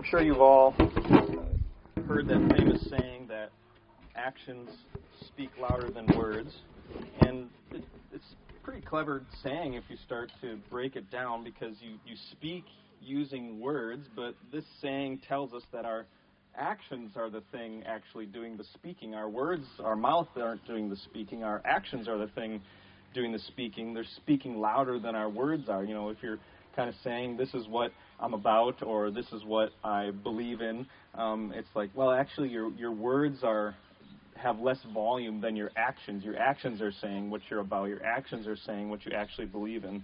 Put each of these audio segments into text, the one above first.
I'm sure you've all uh, heard that famous saying that actions speak louder than words. And it, it's a pretty clever saying if you start to break it down because you, you speak using words, but this saying tells us that our actions are the thing actually doing the speaking. Our words, our mouth aren't doing the speaking. Our actions are the thing doing the speaking. They're speaking louder than our words are. You know, if you're kind of saying this is what I'm about or this is what I believe in, um, it's like, well, actually, your your words are have less volume than your actions. Your actions are saying what you're about. Your actions are saying what you actually believe in.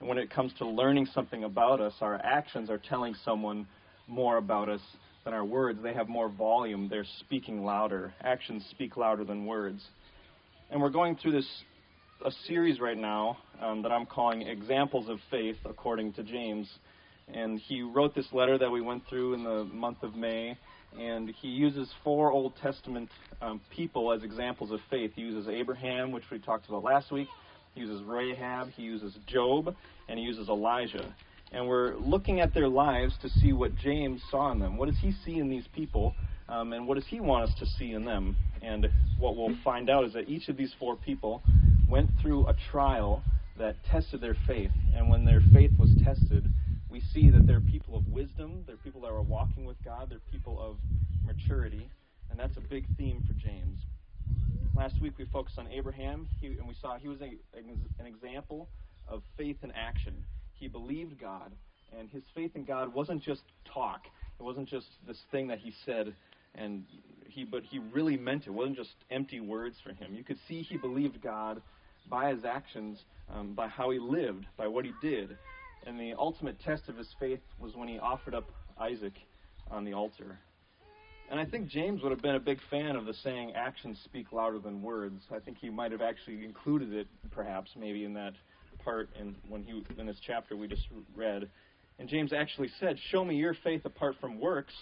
And when it comes to learning something about us, our actions are telling someone more about us than our words. They have more volume. They're speaking louder. Actions speak louder than words. And we're going through this a series right now um, that I'm calling Examples of Faith according to James. And he wrote this letter that we went through in the month of May. And he uses four Old Testament um, people as examples of faith. He uses Abraham, which we talked about last week. He uses Rahab. He uses Job. And he uses Elijah. And we're looking at their lives to see what James saw in them. What does he see in these people? Um, and what does he want us to see in them? And what we'll find out is that each of these four people went through a trial that tested their faith. And when their faith was tested, we see that they're people of wisdom, they're people that are walking with God, they're people of maturity. And that's a big theme for James. Last week we focused on Abraham, he, and we saw he was a, an example of faith in action. He believed God, and his faith in God wasn't just talk. It wasn't just this thing that he said, and he, but he really meant it. It wasn't just empty words for him. You could see he believed God by his actions, um, by how he lived, by what he did. And the ultimate test of his faith was when he offered up Isaac on the altar. And I think James would have been a big fan of the saying, actions speak louder than words. I think he might have actually included it, perhaps, maybe in that part in, when he, in this chapter we just read. And James actually said, Show me your faith apart from works,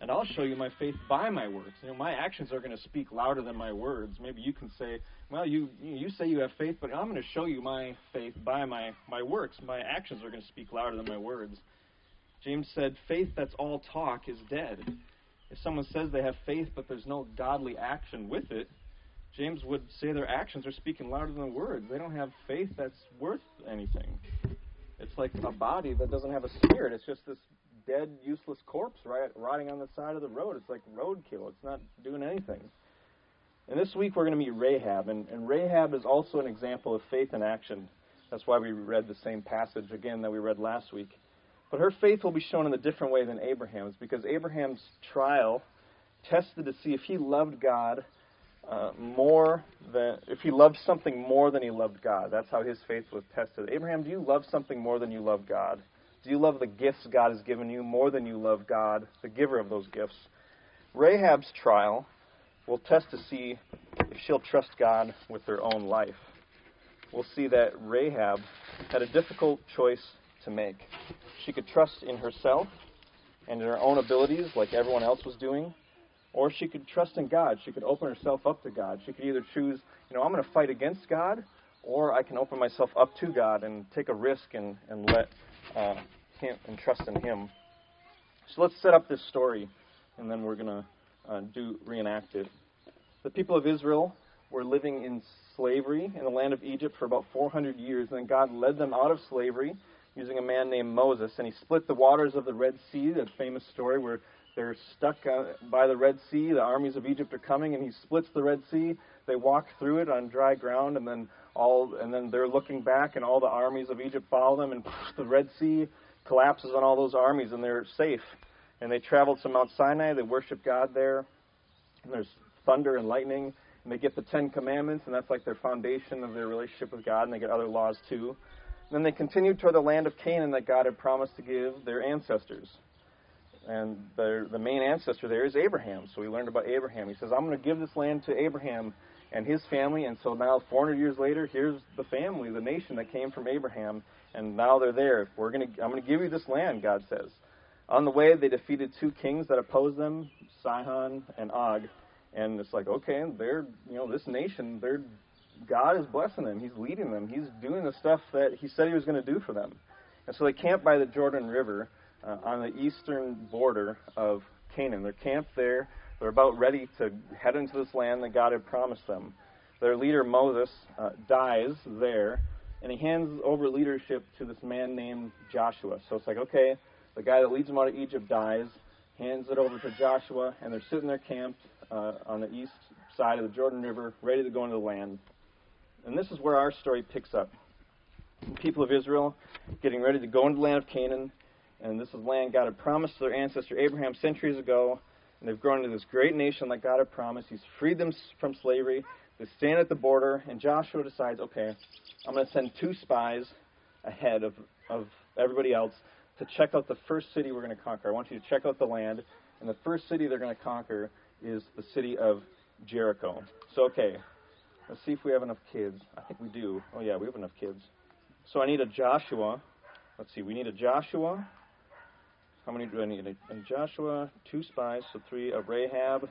and I'll show you my faith by my works. You know, my actions are going to speak louder than my words. Maybe you can say, well, you you say you have faith, but I'm going to show you my faith by my my works. My actions are going to speak louder than my words. James said, faith that's all talk is dead. If someone says they have faith, but there's no godly action with it, James would say their actions are speaking louder than the words. They don't have faith that's worth anything. It's like a body that doesn't have a spirit. It's just this dead, useless corpse right, rotting on the side of the road. It's like roadkill. It's not doing anything. And this week we're going to meet Rahab, and, and Rahab is also an example of faith in action. That's why we read the same passage again that we read last week. But her faith will be shown in a different way than Abraham's, because Abraham's trial tested to see if he loved God uh, more than if he loved something more than he loved God. That's how his faith was tested. Abraham, do you love something more than you love God? Do you love the gifts God has given you more than you love God, the giver of those gifts? Rahab's trial will test to see if she'll trust God with her own life. We'll see that Rahab had a difficult choice to make. She could trust in herself and in her own abilities, like everyone else was doing, or she could trust in God. She could open herself up to God. She could either choose, you know, I'm going to fight against God, or I can open myself up to God and take a risk and, and let uh, him and trust in Him. So let's set up this story, and then we're going to uh, do reenact it. The people of Israel were living in slavery in the land of Egypt for about 400 years, and then God led them out of slavery using a man named Moses, and He split the waters of the Red Sea. That famous story where they're stuck uh, by the Red Sea. The armies of Egypt are coming, and He splits the Red Sea. They walk through it on dry ground, and then all, and then they're looking back, and all the armies of Egypt follow them, and the Red Sea collapses on all those armies and they're safe. And they travel to Mount Sinai, they worship God there. And there's thunder and lightning. And they get the Ten Commandments, and that's like their foundation of their relationship with God, and they get other laws too. And then they continue toward the land of Canaan that God had promised to give their ancestors. And the, the main ancestor there is Abraham. So we learned about Abraham. He says, I'm going to give this land to Abraham and his family. And so now, 400 years later, here's the family, the nation that came from Abraham and now they're there. We're gonna, I'm going to give you this land, God says. On the way, they defeated two kings that opposed them, Sihon and Og. And it's like, okay, they're, you know, this nation, they're, God is blessing them. He's leading them. He's doing the stuff that He said He was going to do for them. And so they camp by the Jordan River uh, on the eastern border of Canaan. They're camped there. They're about ready to head into this land that God had promised them. Their leader, Moses, uh, dies there, and he hands over leadership to this man named Joshua. So it's like, okay, the guy that leads them out of Egypt dies, hands it over to Joshua, and they're sitting there camped uh, on the east side of the Jordan River, ready to go into the land. And this is where our story picks up. The people of Israel getting ready to go into the land of Canaan, and this is land God had promised to their ancestor Abraham centuries ago, and they've grown into this great nation like God had promised. He's freed them from slavery. They stand at the border, and Joshua decides, okay, I'm going to send two spies ahead of, of everybody else to check out the first city we're going to conquer. I want you to check out the land, and the first city they're going to conquer is the city of Jericho. So, okay, let's see if we have enough kids. I think we do. Oh, yeah, we have enough kids. So I need a Joshua. Let's see, we need a Joshua. How many do I need? A, Joshua, two spies, so three. A Rahab.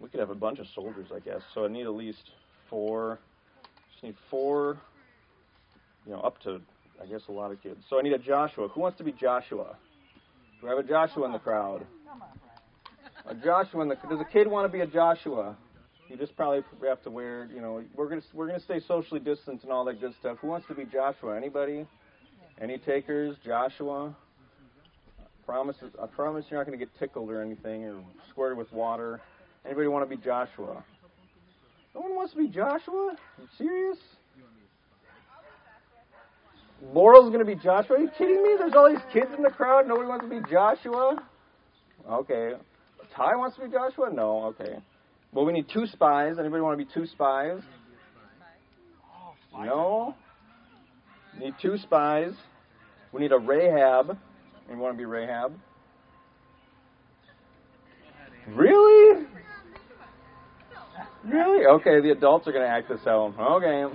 We could have a bunch of soldiers, I guess. So I need at least four. Just need four. You know, up to I guess a lot of kids. So I need a Joshua. Who wants to be Joshua? Do I have a Joshua in the crowd? A Joshua in the. Does a kid want to be a Joshua? You just probably have to wear. You know, we're gonna we're gonna stay socially distant and all that good stuff. Who wants to be Joshua? Anybody? Any takers? Joshua? Promises. I promise you're not going to get tickled or anything or squirted with water. Anybody want to be Joshua? No one wants to be Joshua? Are you serious? Laurel's going to be Joshua? Are you kidding me? There's all these kids in the crowd. Nobody wants to be Joshua? Okay. Ty wants to be Joshua? No. Okay. Well, we need two spies. Anybody want to be two spies? No. Need two spies. We need a Rahab. You want to be Rahab? Really? Really? Okay, the adults are going to act this out. Okay.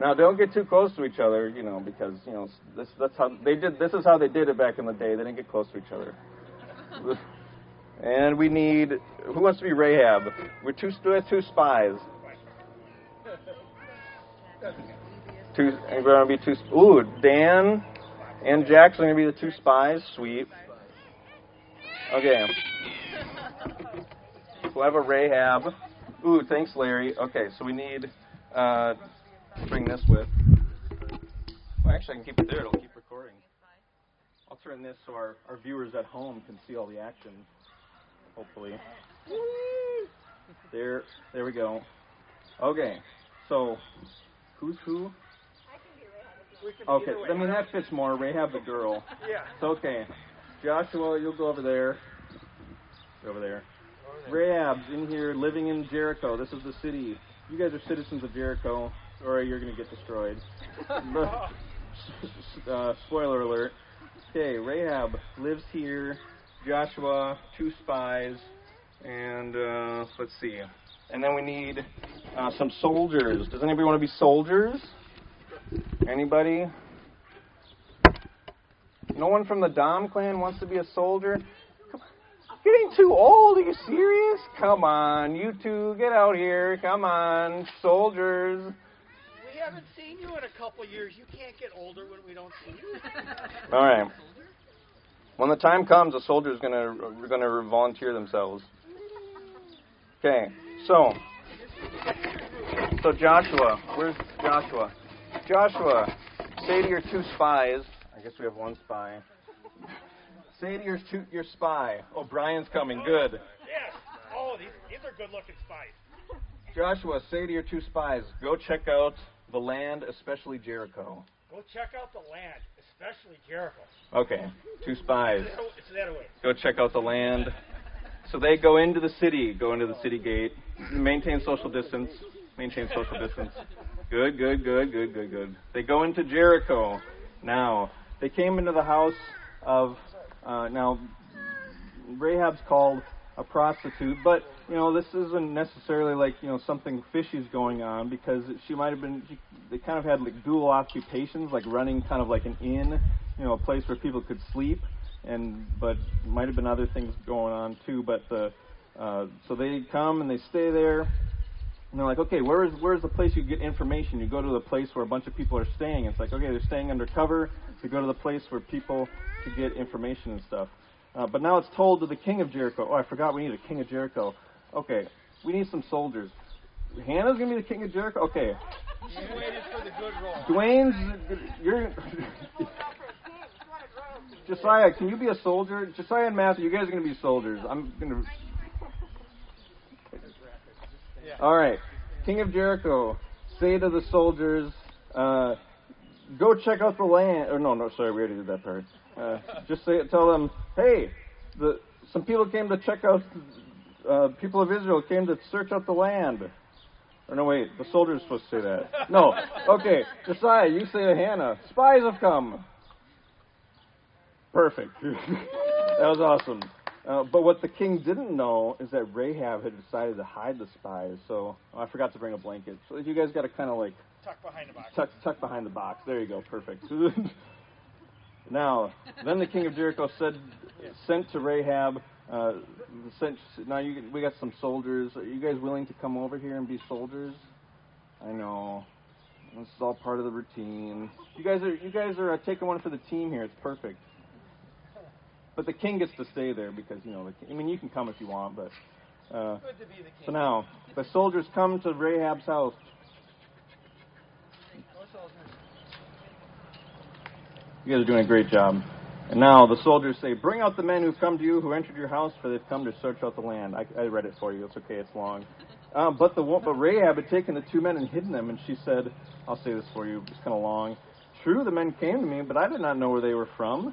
Now, don't get too close to each other, you know, because you know this. That's how they did. This is how they did it back in the day. They didn't get close to each other. And we need who wants to be Rahab? We're two. Two spies. Two. We're going to be two. Ooh, Dan and Jackson are going to be the two spies. Sweet. Okay. A Rahab. Ooh, thanks, Larry. Okay, so we need. Uh, bring this with. Well, actually, I can keep it there. It'll keep recording. I'll turn this so our, our viewers at home can see all the action. Hopefully. There, there we go. Okay, so who's who? Okay, I mean that fits more. Rahab the girl. Yeah. It's okay. Joshua, you'll go over there. Go over there. Rahab's in here, living in Jericho. This is the city. You guys are citizens of Jericho or you're going to get destroyed. uh, spoiler alert. Okay, Rahab lives here. Joshua, two spies, and uh, let's see. And then we need uh, some soldiers. Does anybody want to be soldiers? Anybody? No one from the Dom clan wants to be a soldier? Getting too old? Are you serious? Come on, you two, get out here. Come on, soldiers We haven't seen you in a couple years. You can't get older when we don't see you. All right. When the time comes, a soldier is going to going to volunteer themselves. Okay. So, so Joshua, where's Joshua? Joshua, say to your two spies. I guess we have one spy. Say to your two, your spy. Oh, coming. Good. Yes. Oh, these these are good-looking spies. Joshua, say to your two spies, go check out the land, especially Jericho. Go check out the land, especially Jericho. Okay, two spies. It's that way. Go check out the land. So they go into the city, go into the city gate, maintain social distance, maintain social distance. Good, good, good, good, good, good. They go into Jericho. Now, they came into the house of, uh, now, Rahab's called a prostitute, but you know this isn't necessarily like you know something fishy's going on because she might have been. She, they kind of had like dual occupations, like running kind of like an inn, you know, a place where people could sleep, and but might have been other things going on too. But the uh, so they come and they stay there, And they're like, okay, where's where's the place you get information? You go to the place where a bunch of people are staying. It's like, okay, they're staying undercover. So go to the place where people to get information and stuff. Uh, but now it's told to the king of Jericho. Oh, I forgot we need a king of Jericho. Okay, we need some soldiers. Hannah's gonna be the king of Jericho. Okay. She waited for the good role. Dwayne's, you're. Josiah, can you be a soldier? Josiah and Matthew, you guys are gonna be soldiers. I'm gonna. All right, King of Jericho, say to the soldiers, uh, go check out the land. Or no, no, sorry, we already did that part. Uh, just say, tell them, hey, the some people came to check out. Uh, people of Israel came to search out the land. Or no, wait, the soldiers supposed to say that. No, okay, Josiah, you say to Hannah, spies have come. Perfect. that was awesome. Uh, but what the king didn't know is that Rahab had decided to hide the spies. So oh, I forgot to bring a blanket. So you guys got to kind of like Tuck behind the box. tuck, tuck behind the box. There you go. Perfect. now, then the king of Jericho said, sent to Rahab. Uh, sent, now you, we got some soldiers. Are you guys willing to come over here and be soldiers? I know. This is all part of the routine. You guys are you guys are uh, taking one for the team here. It's perfect. But the king gets to stay there because you know. The, king- I mean, you can come if you want, but. Uh, Good to be the king. so now the soldiers come to Rahab's house. You guys are doing a great job. And now the soldiers say, Bring out the men who've come to you, who entered your house, for they've come to search out the land. I, I read it for you. It's okay. It's long. Um, but the but Rahab had taken the two men and hidden them, and she said, I'll say this for you. It's kind of long. True, the men came to me, but I did not know where they were from.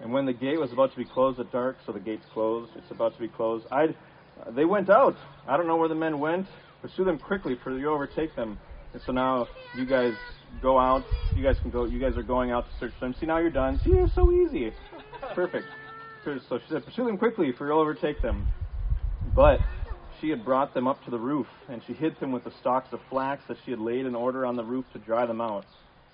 And when the gate was about to be closed at dark, so the gate's closed, it's about to be closed, I, uh, they went out. I don't know where the men went. Pursue them quickly, for you overtake them. And so now you guys go out. You guys can go. You guys are going out to search them. See, now you're done. See, it's so easy. Perfect. So she said, pursue them quickly, for you'll overtake them. But she had brought them up to the roof, and she hid them with the stalks of flax that she had laid in order on the roof to dry them out.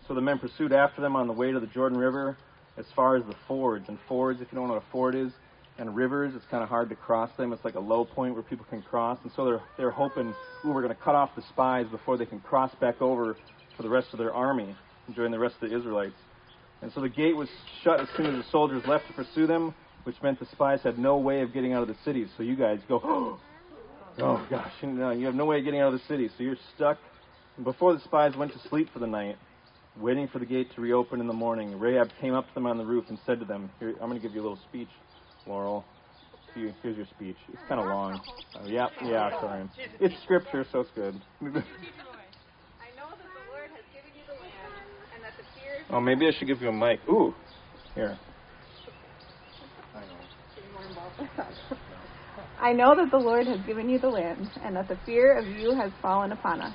So the men pursued after them on the way to the Jordan River as far as the fords. And fords, if you don't know what a ford is, and rivers, it's kind of hard to cross them. It's like a low point where people can cross. And so they're, they're hoping, ooh, we're going to cut off the spies before they can cross back over for the rest of their army and join the rest of the Israelites. And so the gate was shut as soon as the soldiers left to pursue them, which meant the spies had no way of getting out of the city. So you guys go, oh gosh, you, know, you have no way of getting out of the city. So you're stuck. And before the spies went to sleep for the night, waiting for the gate to reopen in the morning, Rahab came up to them on the roof and said to them, Here, I'm going to give you a little speech, Laurel. Here- Here's your speech. It's kind of long. Uh, yeah, yeah, sorry. It's scripture, so it's good. I know that the Lord has given you the land, and that the fear of oh, maybe I should give you a mic. Ooh, here. I know that the Lord has given you the land, and that the fear of you has fallen upon us,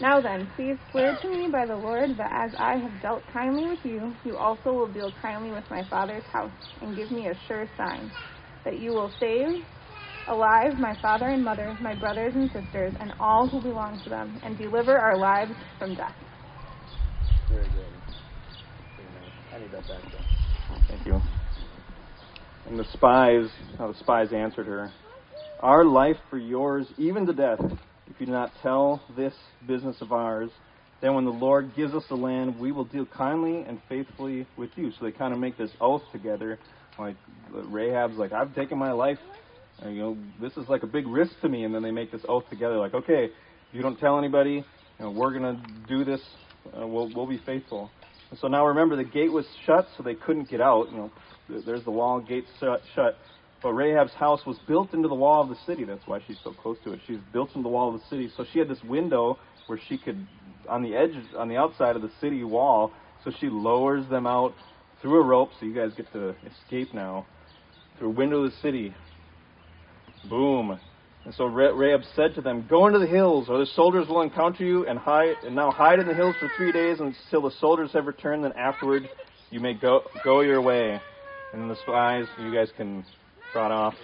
Now then, please swear to me by the Lord that as I have dealt kindly with you, you also will deal kindly with my father's house, and give me a sure sign that you will save alive my father and mother, my brothers and sisters, and all who belong to them, and deliver our lives from death. Very good. Very nice. I need that back there. Thank you. And the spies, how the spies answered her, Our life for yours, even to death, if you do not tell this business of ours. Then when the Lord gives us the land, we will deal kindly and faithfully with you. So they kind of make this oath together. Like Rahab's like, I've taken my life. And, you know, this is like a big risk to me. And then they make this oath together. Like, okay, you don't tell anybody, you know, we're gonna do this. Uh, we'll we'll be faithful. And so now remember, the gate was shut, so they couldn't get out. You know, there's the wall, gate shut, shut. But Rahab's house was built into the wall of the city. That's why she's so close to it. She's built into the wall of the city, so she had this window where she could, on the edge, on the outside of the city wall. So she lowers them out through a rope, so you guys get to escape now through a window of the city. Boom. And so Rahab said to them, Go into the hills, or the soldiers will encounter you, and hide, and now hide in the hills for three days until the soldiers have returned. Then afterward, you may go go your way. And the spies, you guys can trot off.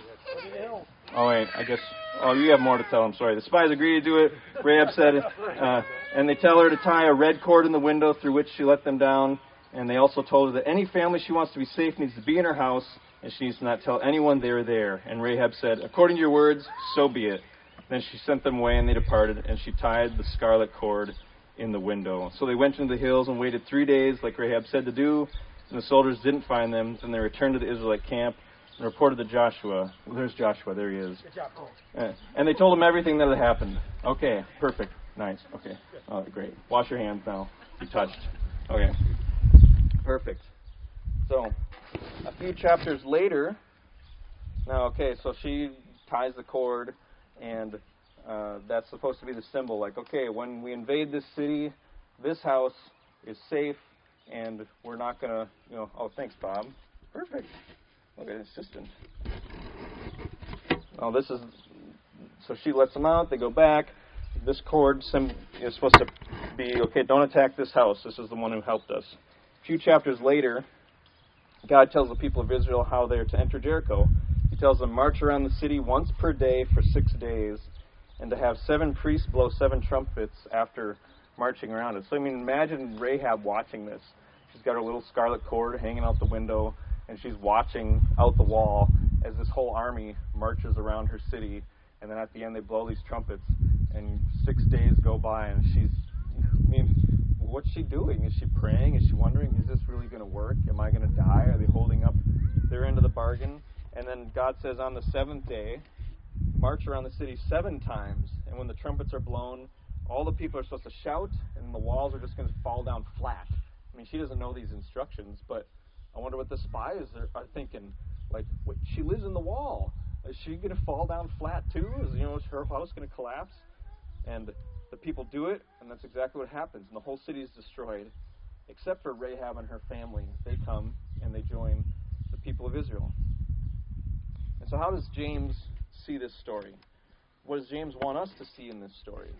Oh wait, I guess. Oh, you have more to tell. I'm sorry. The spies agree to do it. Rahab said, uh, and they tell her to tie a red cord in the window through which she let them down. And they also told her that any family she wants to be safe needs to be in her house, and she needs to not tell anyone they are there. And Rahab said, According to your words, so be it. Then she sent them away, and they departed, and she tied the scarlet cord in the window. So they went into the hills and waited three days, like Rahab said to do, and the soldiers didn't find them. Then they returned to the Israelite camp and reported to Joshua. There's Joshua, there he is. Good job, Cole. Uh, and they told him everything that had happened. Okay, perfect. Nice. Okay. Oh, great. Wash your hands now. You touched. Okay. Perfect. So, a few chapters later, now, okay, so she ties the cord, and uh, that's supposed to be the symbol. Like, okay, when we invade this city, this house is safe, and we're not going to, you know, oh, thanks, Bob. Perfect. Look at assistant. Oh, this is, so she lets them out, they go back. This cord sim- is supposed to be, okay, don't attack this house. This is the one who helped us. A few chapters later, God tells the people of Israel how they are to enter Jericho. He tells them, march around the city once per day for six days, and to have seven priests blow seven trumpets after marching around it. So, I mean, imagine Rahab watching this. She's got her little scarlet cord hanging out the window, and she's watching out the wall as this whole army marches around her city. And then at the end, they blow these trumpets, and six days go by, and she's, I mean, what's she doing? Is she praying? Is she wondering, is this really going to work? Am I going to die? Are they holding up their end of the bargain? And then God says, on the seventh day, march around the city seven times. And when the trumpets are blown, all the people are supposed to shout, and the walls are just going to fall down flat. I mean, she doesn't know these instructions, but I wonder what the spies are, uh, are thinking. Like, what, she lives in the wall. Is she going to fall down flat too? Is you know is her house going to collapse? And the people do it, and that's exactly what happens. And the whole city is destroyed, except for Rahab and her family. They come and they join the people of Israel. And so, how does James see this story? What does James want us to see in this story?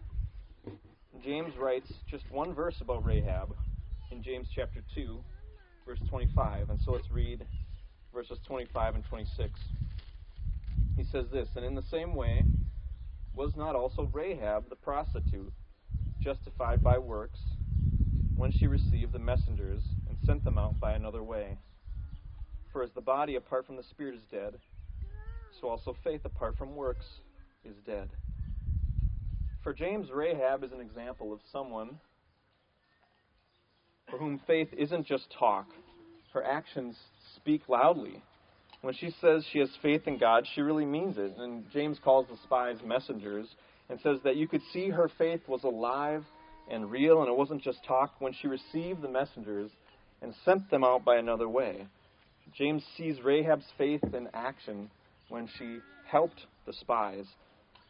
James writes just one verse about Rahab in James chapter 2, verse 25. And so let's read verses 25 and 26. He says this And in the same way, was not also Rahab the prostitute justified by works when she received the messengers and sent them out by another way? For as the body apart from the spirit is dead, so also faith apart from works is dead. For James, Rahab is an example of someone for whom faith isn't just talk, her actions speak loudly. When she says she has faith in God, she really means it. And James calls the spies messengers and says that you could see her faith was alive and real, and it wasn't just talk when she received the messengers and sent them out by another way. James sees Rahab's faith in action when she helped the spies.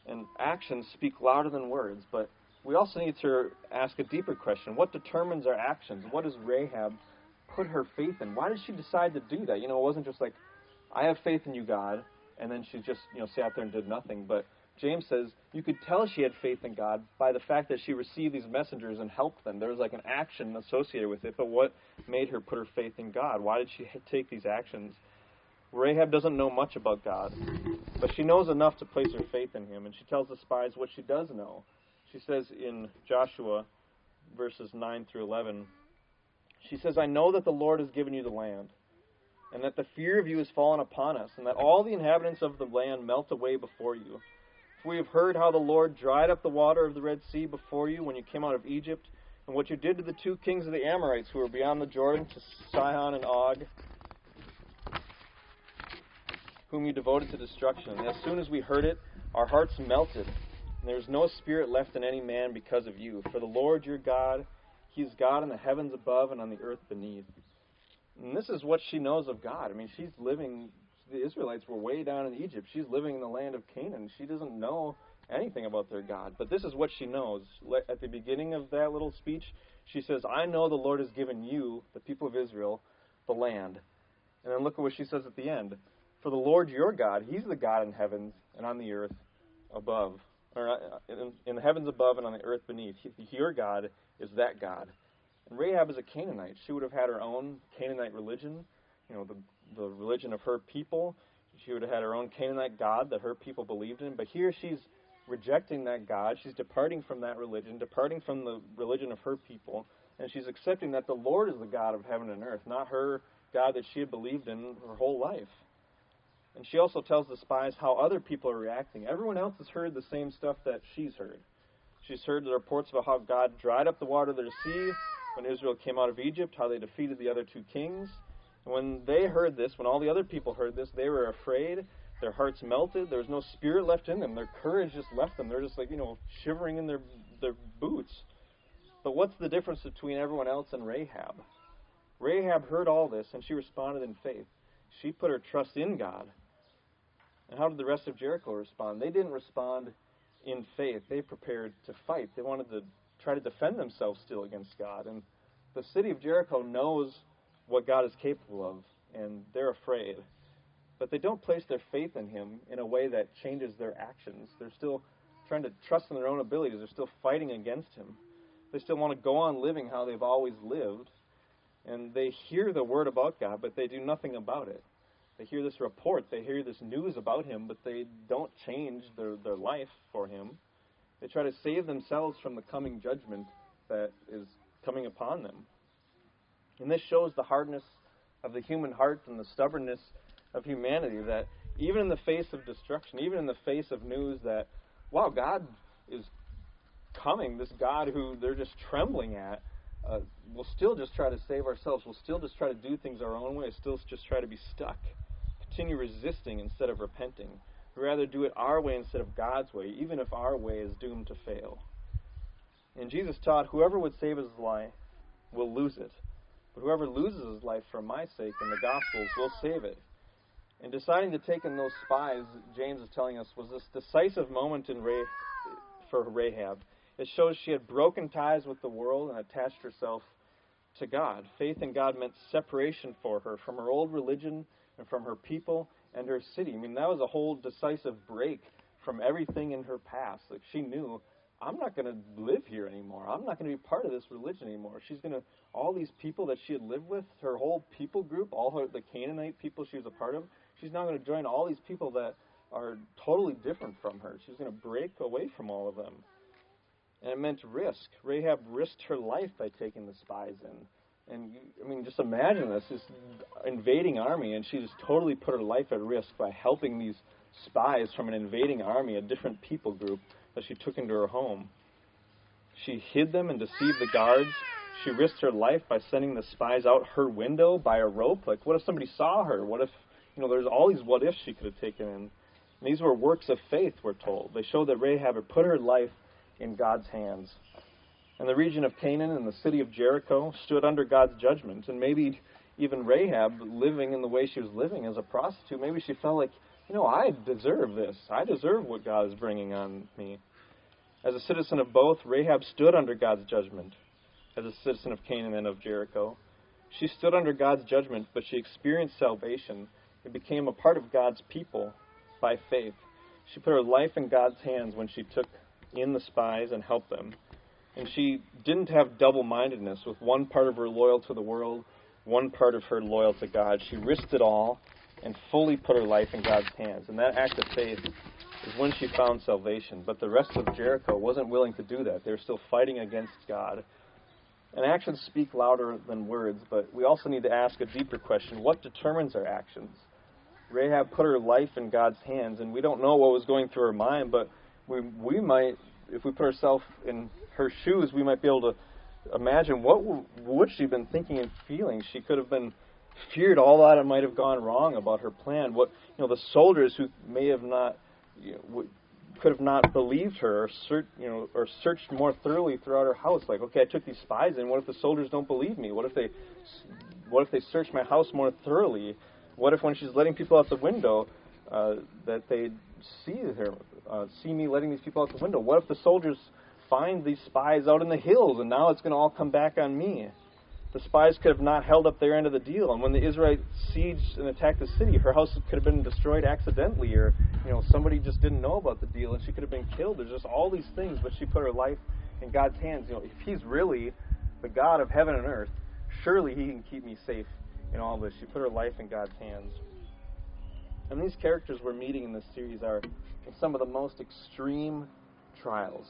And actions speak louder than words, but we also need to ask a deeper question. What determines our actions? What does Rahab put her faith in? Why did she decide to do that? You know, it wasn't just like, I have faith in you, God, and then she just, you know, sat there and did nothing. But James says you could tell she had faith in God by the fact that she received these messengers and helped them. There was like an action associated with it, but what made her put her faith in God? Why did she take these actions? Rahab doesn't know much about God, but she knows enough to place her faith in him, and she tells the spies what she does know. She says in Joshua verses 9 through 11, she says, I know that the Lord has given you the land, and that the fear of you has fallen upon us, and that all the inhabitants of the land melt away before you. For we have heard how the Lord dried up the water of the Red Sea before you when you came out of Egypt, and what you did to the two kings of the Amorites who were beyond the Jordan, to Sihon and Og, whom you devoted to destruction. And as soon as we heard it, our hearts melted, and there is no spirit left in any man because of you. For the Lord your God, He is God in the heavens above and on the earth beneath. And this is what she knows of God. I mean, she's living, the Israelites were way down in Egypt. She's living in the land of Canaan. She doesn't know anything about their God. But this is what she knows. At the beginning of that little speech, she says, I know the Lord has given you, the people of Israel, the land. And then look at what she says at the end. For the Lord your God, He's the God in heavens and on the earth. above, or uh, in, in the heavens above and on the earth beneath. Your God is that God. And Rahab is a Canaanite. She would have had her own Canaanite religion, you know, the, the religion of her people. She would have had her own Canaanite God that her people believed in. But here she's rejecting that God. She's departing from that religion, departing from the religion of her people, and she's accepting that the Lord is the God of heaven and earth, not her God that she had believed in her whole life. And she also tells the spies how other people are reacting. Everyone else has heard the same stuff that she's heard. She's heard the reports about how God dried up the water of the sea when Israel came out of Egypt, how they defeated the other two kings. And when they heard this, when all the other people heard this, they were afraid. Their hearts melted. There was no spirit left in them. Their courage just left them. They're just like, you know, shivering in their, their boots. But what's the difference between everyone else and Rahab? Rahab heard all this and she responded in faith. She put her trust in God. And how did the rest of Jericho respond? They didn't respond in faith. They prepared to fight. They wanted to try to defend themselves still against God. And the city of Jericho knows what God is capable of, and they're afraid. But they don't place their faith in Him in a way that changes their actions. They're still trying to trust in their own abilities. They're still fighting against Him. They still want to go on living how they've always lived. And they hear the word about God, but they do nothing about it. They hear this report, they hear this news about Him, but they don't change their, their life for Him. They try to save themselves from the coming judgment that is coming upon them. And this shows the hardness of the human heart and the stubbornness of humanity that even in the face of destruction, even in the face of news that, wow, God is coming, this God who they're just trembling at, uh, we'll still just try to save ourselves. We'll still just try to do things our own way, still just try to be stuck. Continue resisting instead of repenting. We'd rather do it our way instead of God's way, even if our way is doomed to fail. And Jesus taught whoever would save his life will lose it. But whoever loses his life for my sake and the gospel's will save it. And deciding to take in those spies, James is telling us, was this decisive moment in Ra- for Rahab. It shows she had broken ties with the world and attached herself to God. Faith in God meant separation for her from her old religion and from her people and her city. I mean, that was a whole decisive break from everything in her past. Like she knew, I'm not going to live here anymore. I'm not going to be part of this religion anymore. She's going to all these people that she had lived with, her whole people group, all her the Canaanite people she was a part of. She's now going to join all these people that are totally different from her. She's going to break away from all of them. And it meant risk. Rahab risked her life by taking the spies in. And I mean, just imagine this: this invading army, and she just totally put her life at risk by helping these spies from an invading army, a different people group that she took into her home. She hid them and deceived the guards. She risked her life by sending the spies out her window by a rope. Like, what if somebody saw her? What if, you know, there's all these what ifs she could have taken in. And these were works of faith, we're told. They show that Rahab had put her life in God's hands. And the region of Canaan and the city of Jericho stood under God's judgment. And maybe even Rahab, living in the way she was living as a prostitute, maybe she felt like, you know, I deserve this. I deserve what God is bringing on me. As a citizen of both, Rahab stood under God's judgment. As a citizen of Canaan and of Jericho, she stood under God's judgment, but she experienced salvation and became a part of God's people by faith. She put her life in God's hands when she took in the spies and helped them. And she didn't have double mindedness, with one part of her loyal to the world, one part of her loyal to God. She risked it all and fully put her life in God's hands. And that act of faith is when she found salvation. But the rest of Jericho wasn't willing to do that. They were still fighting against God. And actions speak louder than words, but we also need to ask a deeper question what determines our actions? Rahab put her life in God's hands, and we don't know what was going through her mind, but we, we might, if we put ourselves in her shoes, we might be able to imagine what would she have been thinking and feeling. She could have been feared all that might have gone wrong about her plan. What you know, the soldiers who may have not, you know, could have not believed her, or you know, or searched more thoroughly throughout her house. Like, okay, I took these spies in. What if the soldiers don't believe me? What if they, what if they search my house more thoroughly? What if when she's letting people out the window, uh, that they see her, uh, see me letting these people out the window? What if the soldiers find these spies out in the hills and now it's going to all come back on me? the spies could have not held up their end of the deal. And when the Israelites sieged and attacked the city, her house could have been destroyed accidentally, or you know somebody just didn't know about the deal and she could have been killed. There's just all these things, but she put her life in God's hands. You know, if He's really the God of heaven and earth, surely He can keep me safe in all this. She put her life in God's hands. And these characters we're meeting in this series are in some of the most extreme trials.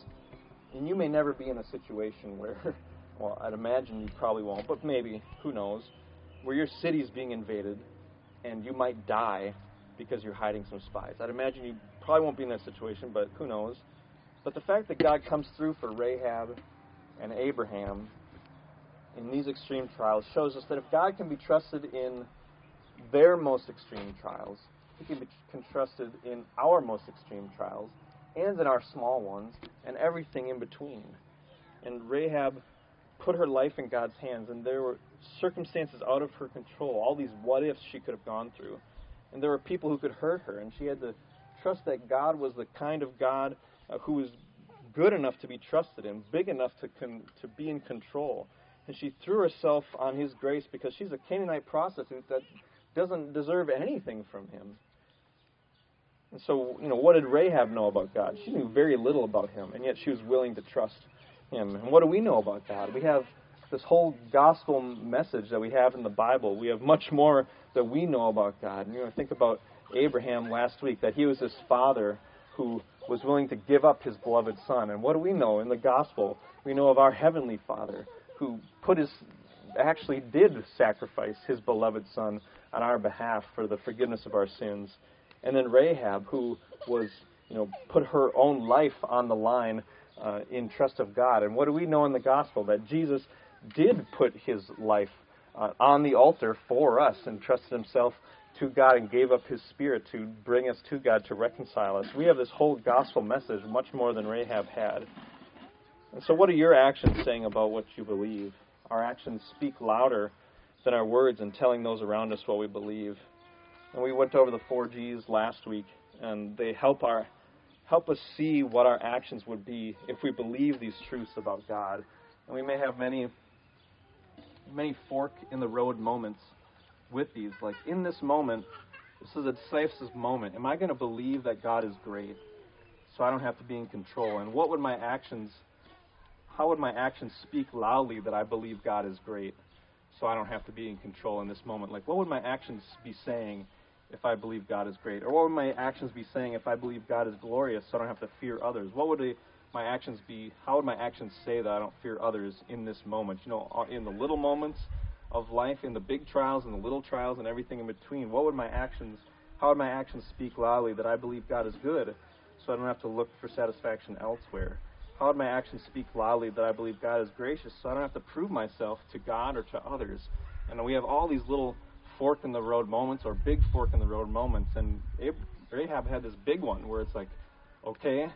And you may never be in a situation where well, I'd imagine you probably won't, but maybe, who knows, where your city's being invaded and you might die because you're hiding some spies. I'd imagine you probably won't be in that situation, but who knows. But the fact that God comes through for Rahab and Abraham in these extreme trials shows us that if God can be trusted in their most extreme trials, he can be trusted in our most extreme trials and in our small ones and everything in between. And Rahab put her life in God's hands, and there were circumstances out of her control, all these what ifs she could have gone through. And there were people who could hurt her, and she had to trust that God was the kind of God uh, who was good enough to be trusted in, big enough to, con- to be in control. And she threw herself on his grace because she's a Canaanite prostitute that doesn't deserve anything from him. And so, you know, what did Rahab know about God? She knew very little about him, and yet she was willing to trust him. And what do we know about God? We have this whole gospel message that we have in the Bible. We have much more that we know about God. And you know, think about Abraham last week, that he was this father who was willing to give up his beloved son. And what do we know in the gospel? We know of our heavenly Father who put his actually did sacrifice his beloved son on our behalf for the forgiveness of our sins. And then Rahab who was, you know, put her own life on the line uh, in trust of God. And what do we know in the gospel? That Jesus did put his life uh, on the altar for us and trusted himself to God and gave up his spirit to bring us to God to reconcile us. We have this whole gospel message much more than Rahab had. And so, what are your actions saying about what you believe? Our actions speak louder than our words in telling those around us what we believe. And we went over the four G's last week, and they help our help us see what our actions would be if we believe these truths about God. And we may have many, many fork in the road moments with these. Like in this moment, this is a decisive moment. Am I going to believe that God is great so I don't have to be in control? And what would my actions, how would my actions speak loudly that I believe God is great so I don't have to be in control in this moment? Like what would my actions be saying? If I believe God is great? Or what would my actions be saying if I believe God is glorious so I don't have to fear others? What would my actions be? How would my actions say that I don't fear others in this moment? You know, uh, in the little moments of life, in the big trials and the little trials and everything in between, what would my actions, how would my actions speak loudly that I believe God is good so I don't have to look for satisfaction elsewhere? How would my actions speak loudly that I believe God is gracious so I don't have to prove myself to God or to others? And we have all these little fork in the road moments or big fork in the road moments. And Rahab had this big one where it's like, okay,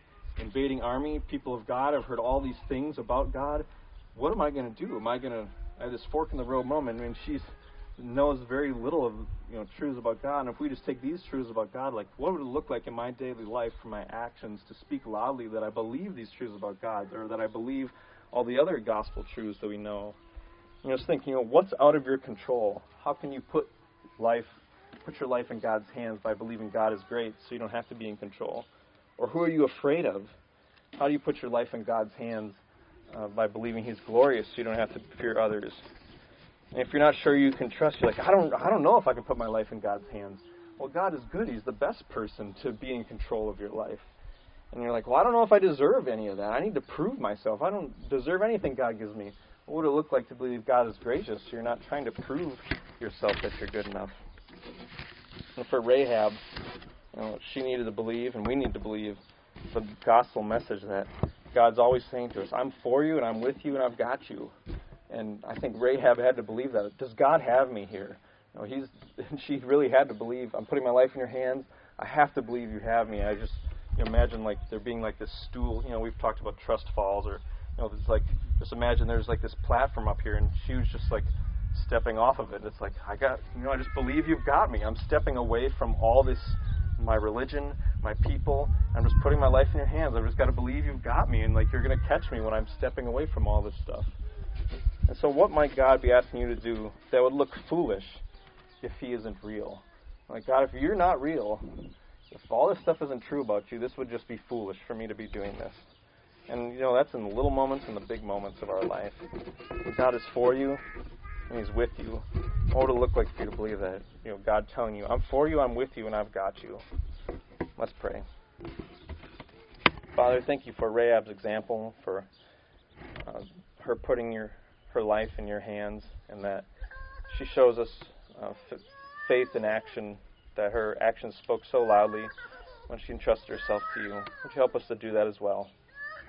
invading army, people of God, I've heard all these things about God. What am I going to do? Am I going to I have this fork in the road moment? I mean, she knows very little of you know truths about God. And if we just take these truths about God, like what would it look like in my daily life for my actions to speak loudly that I believe these truths about God, or that I believe all the other gospel truths that we know? You know, just think, you know, what's out of your control? How can you put life, put your life in God's hands by believing God is great so you don't have to be in control? Or who are you afraid of? How do you put your life in God's hands uh, by believing He's glorious so you don't have to fear others? And if you're not sure you can trust, you're like, I don't, I don't know if I can put my life in God's hands. Well, God is good. He's the best person to be in control of your life. And you're like, well, I don't know if I deserve any of that. I need to prove myself. I don't deserve anything God gives me. What would it look like to believe God is gracious? You're not trying to prove yourself that you're good enough. And for Rahab, you know, she needed to believe, and we need to believe the gospel message that God's always saying to us, I'm for you, and I'm with you, and I've got you. And I think Rahab had to believe that. Does God have me here? You know, he's, she really had to believe, I'm putting my life in your hands. I have to believe you have me. I just you know, imagine like there being like this stool. You know, we've talked about trust falls or you know, it's like just imagine there's like this platform up here, and she was just like stepping off of it. It's like I got, you know, I just believe you've got me. I'm stepping away from all this, my religion, my people. I'm just putting my life in your hands. I've just got to believe you've got me, and like you're to catch me when I'm stepping away from all this stuff. And so, what might God be asking you to do that would look foolish if He isn't real? Like, God, if you're not real, if all this stuff isn't true about you, this would just be foolish for me to be doing this. And, you know, that's in the little moments and the big moments of our life. God is for you, and He's with you. What would it look like for you to believe that? You know, God telling you, I'm for you, I'm with you, and I've got you. Let's pray. Father, thank you for Rahab's example, for uh, her putting your her life in your hands, and that she shows us uh, f- faith in action, that her actions spoke so loudly when she entrusted herself to you. Would you help us to do that as well?